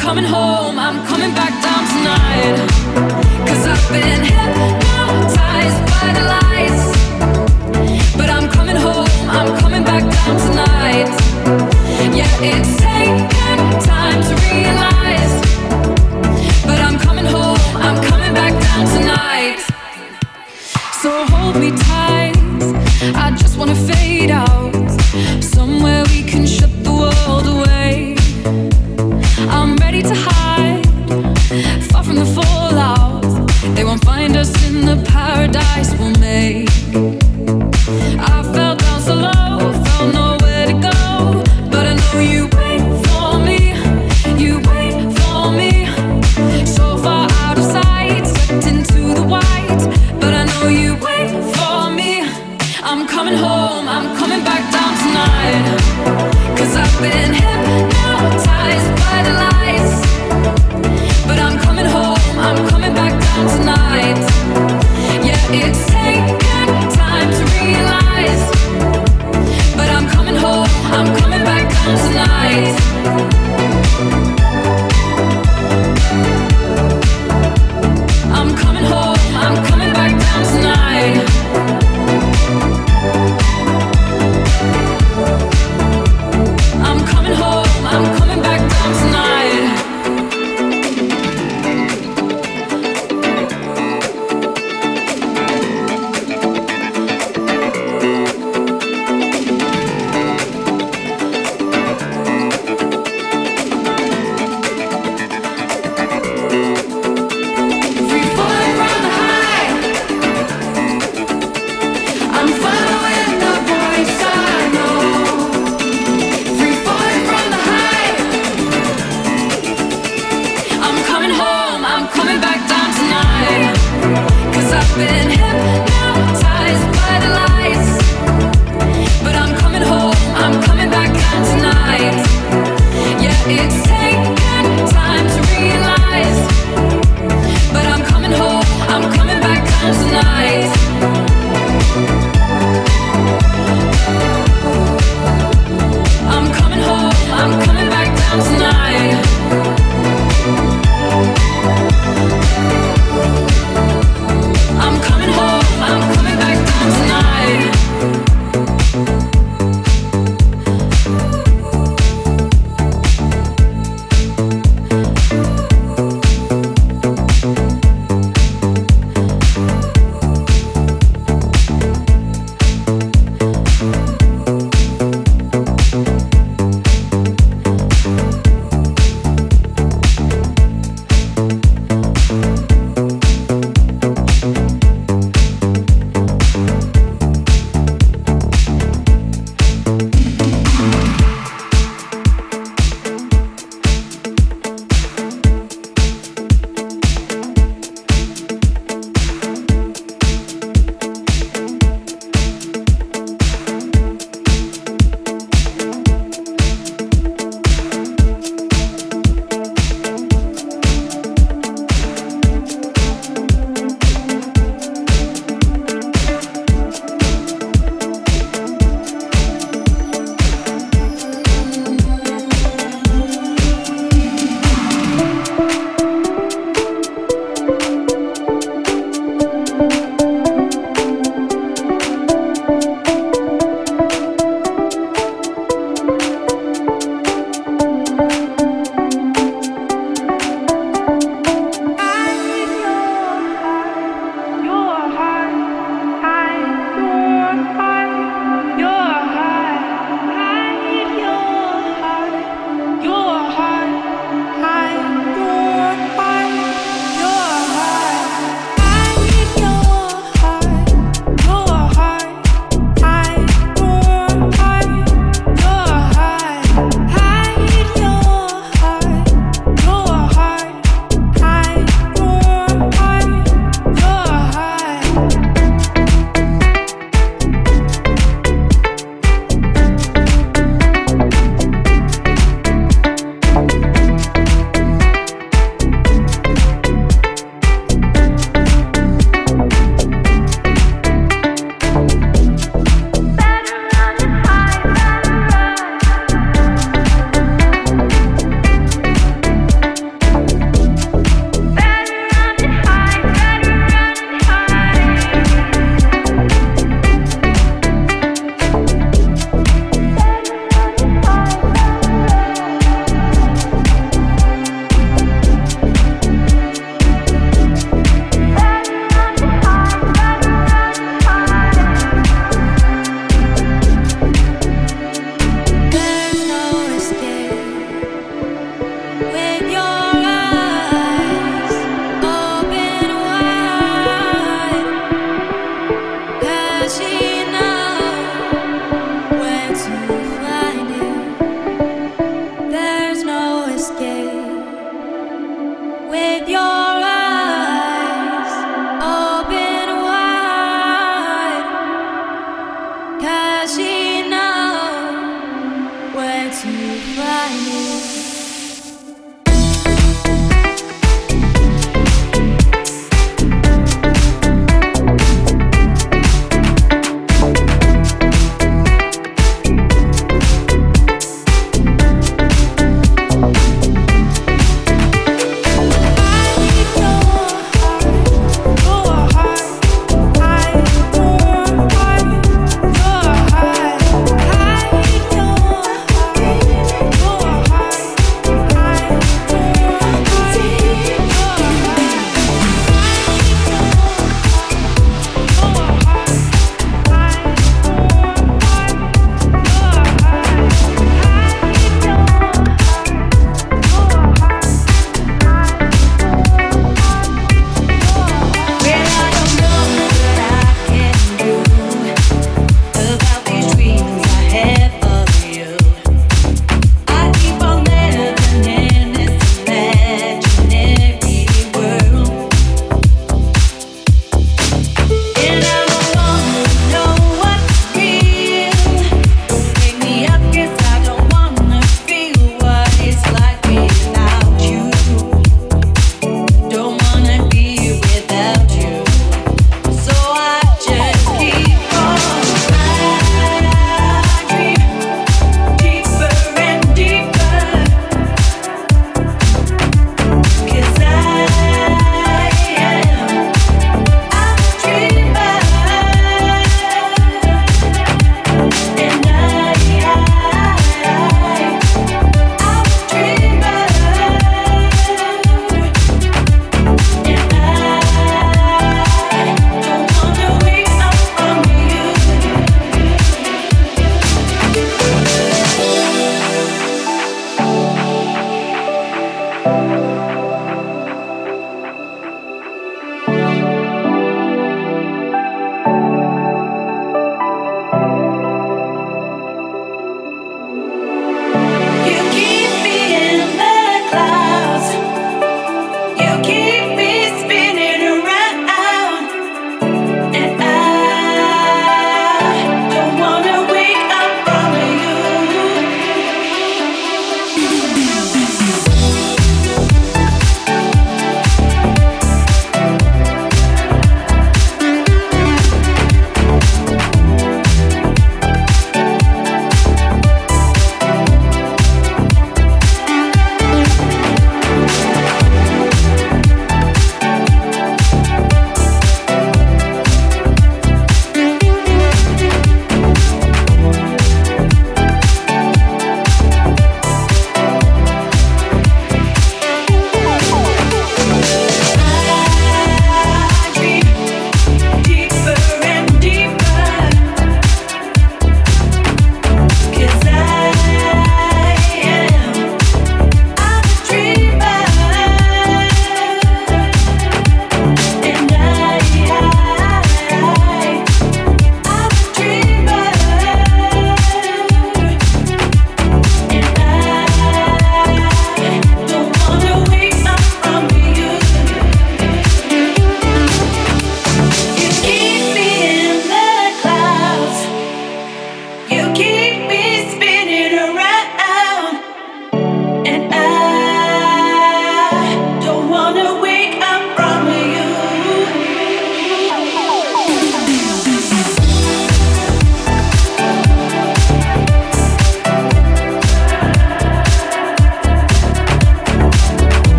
coming home, I'm coming back down tonight. Cause I've been hypnotized by the lights. But I'm coming home, I'm coming back down tonight. Yeah, it's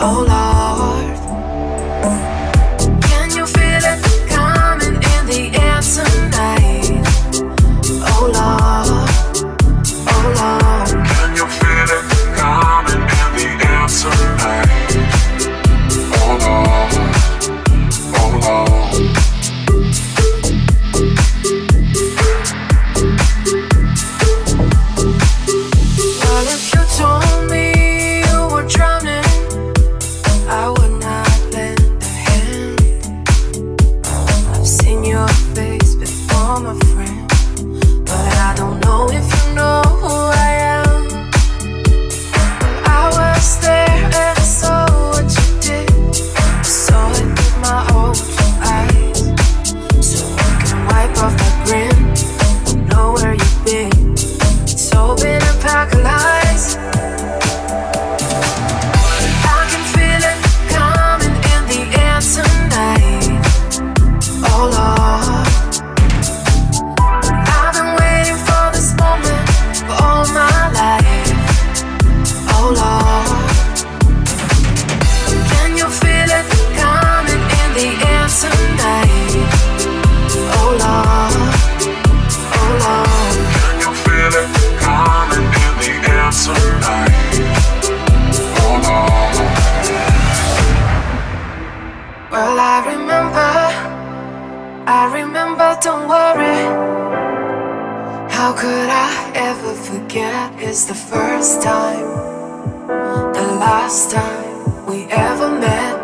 Oh, Lord. How could I ever forget? It's the first time, the last time we ever met.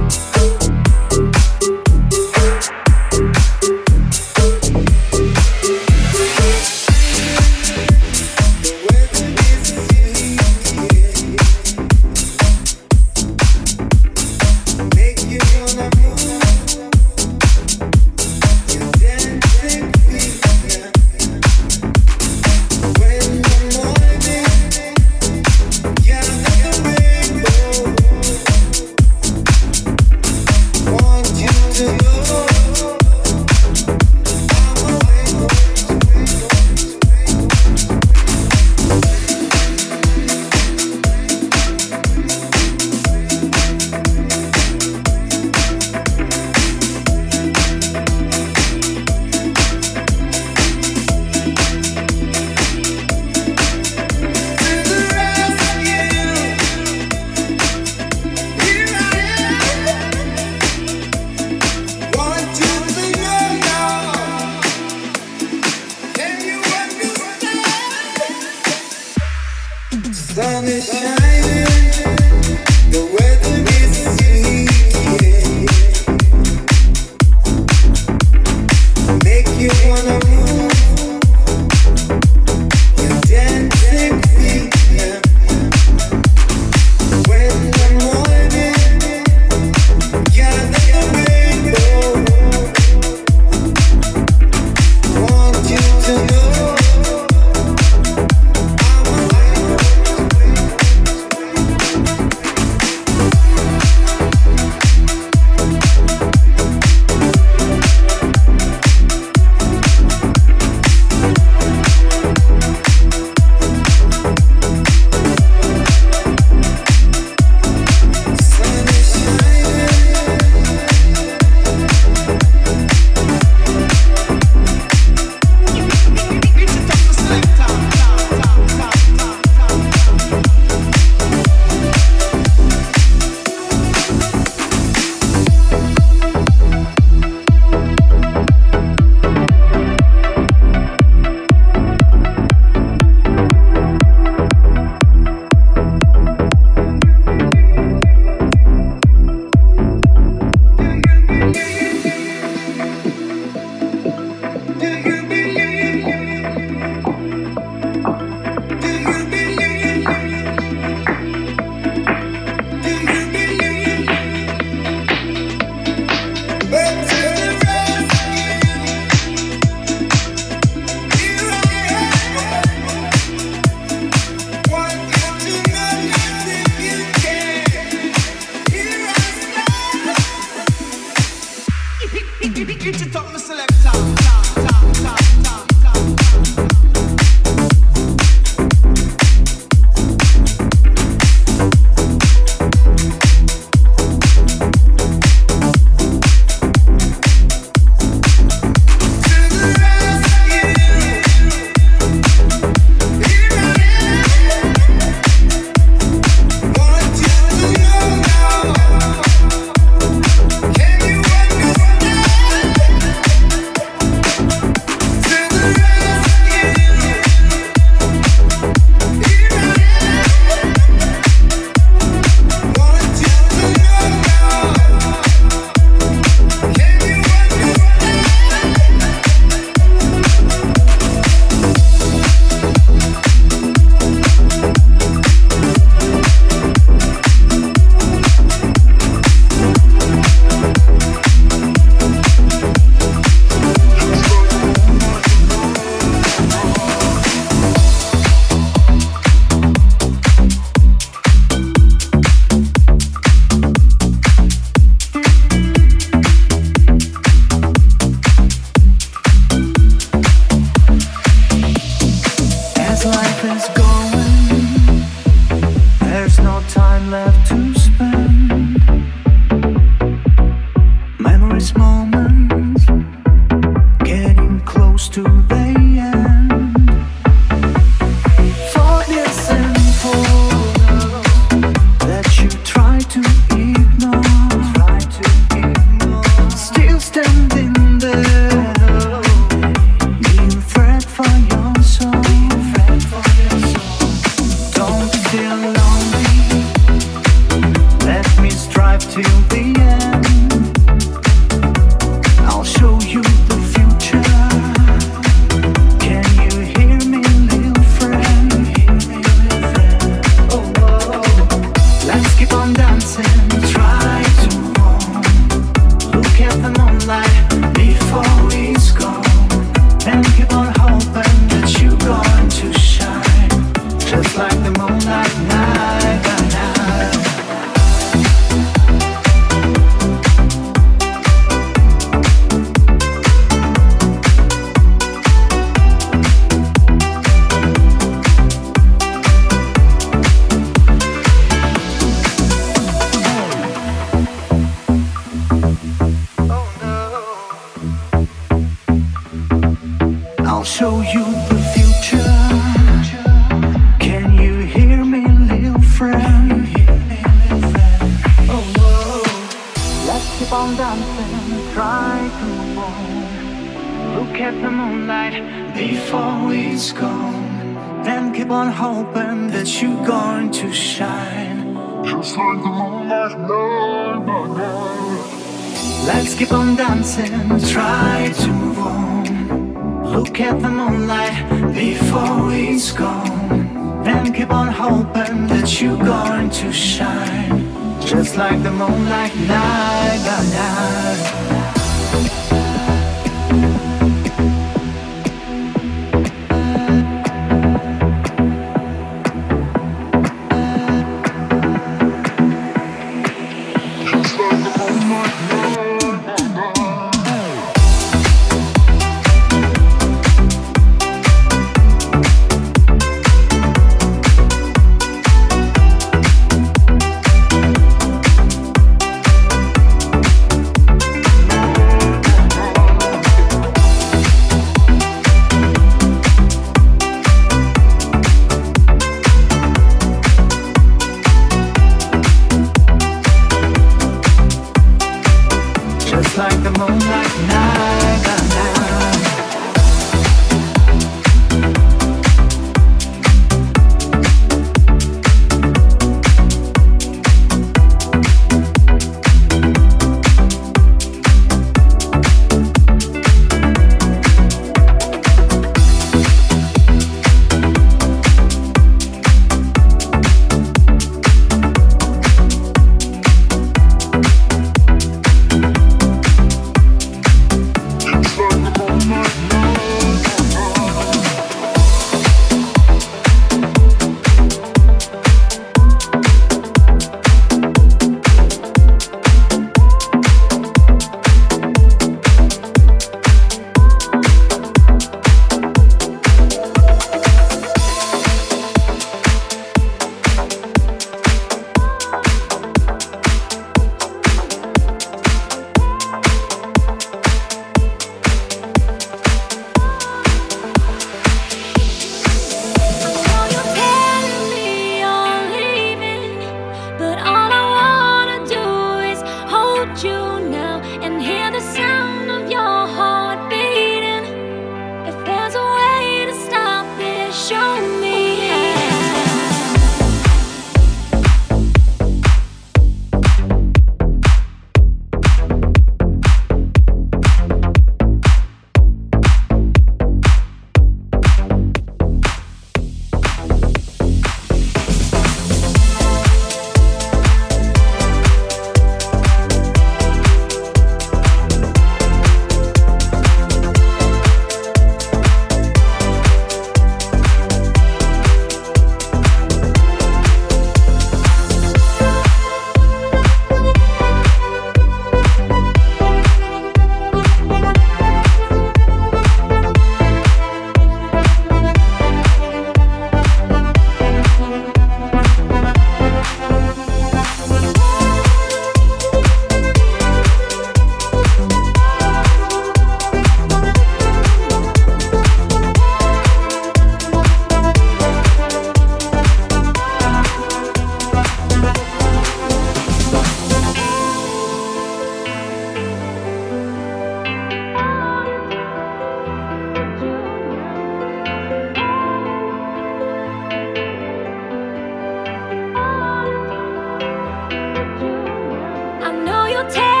I know you'll take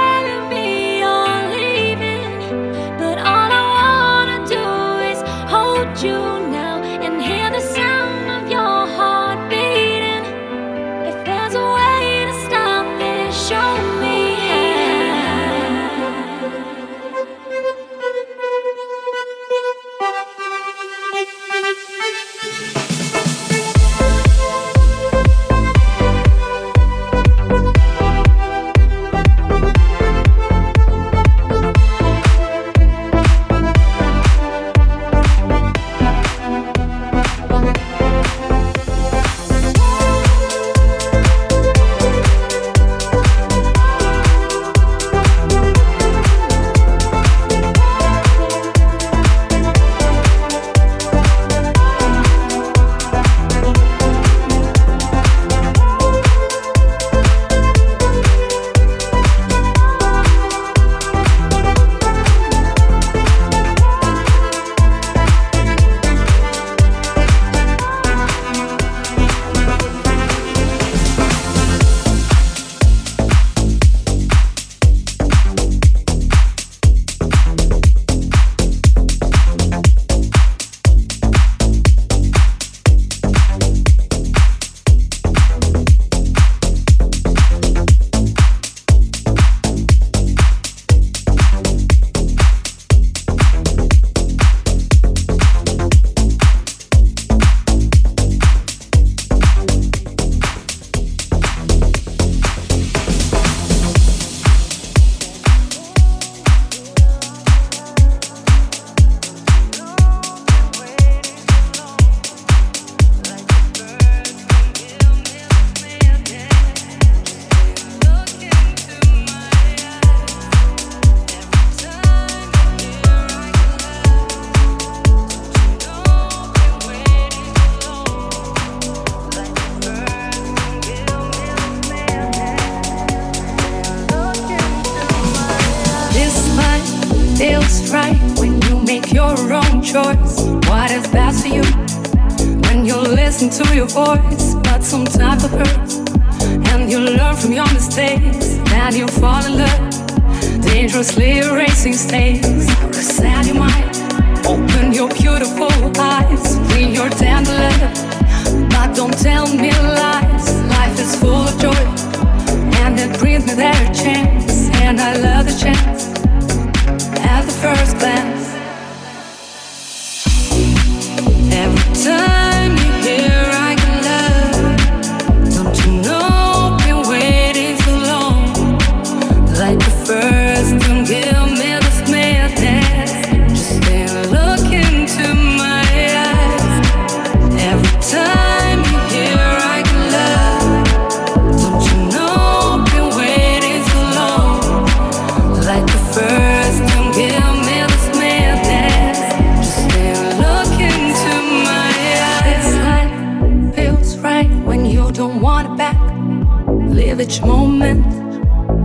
each moment.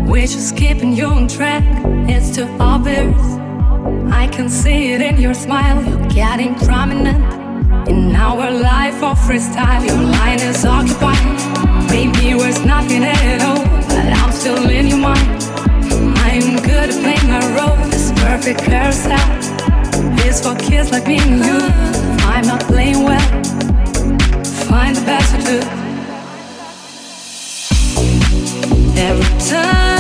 We're just keeping you on track, it's too obvious. I can see it in your smile, you're getting prominent. In our life of freestyle, your line is occupied. Maybe we're nothing at all, but I'm still in your mind. I'm good at playing my role, this perfect carousel. is for kids like me and you. I'm not playing well, find the best to do. every time.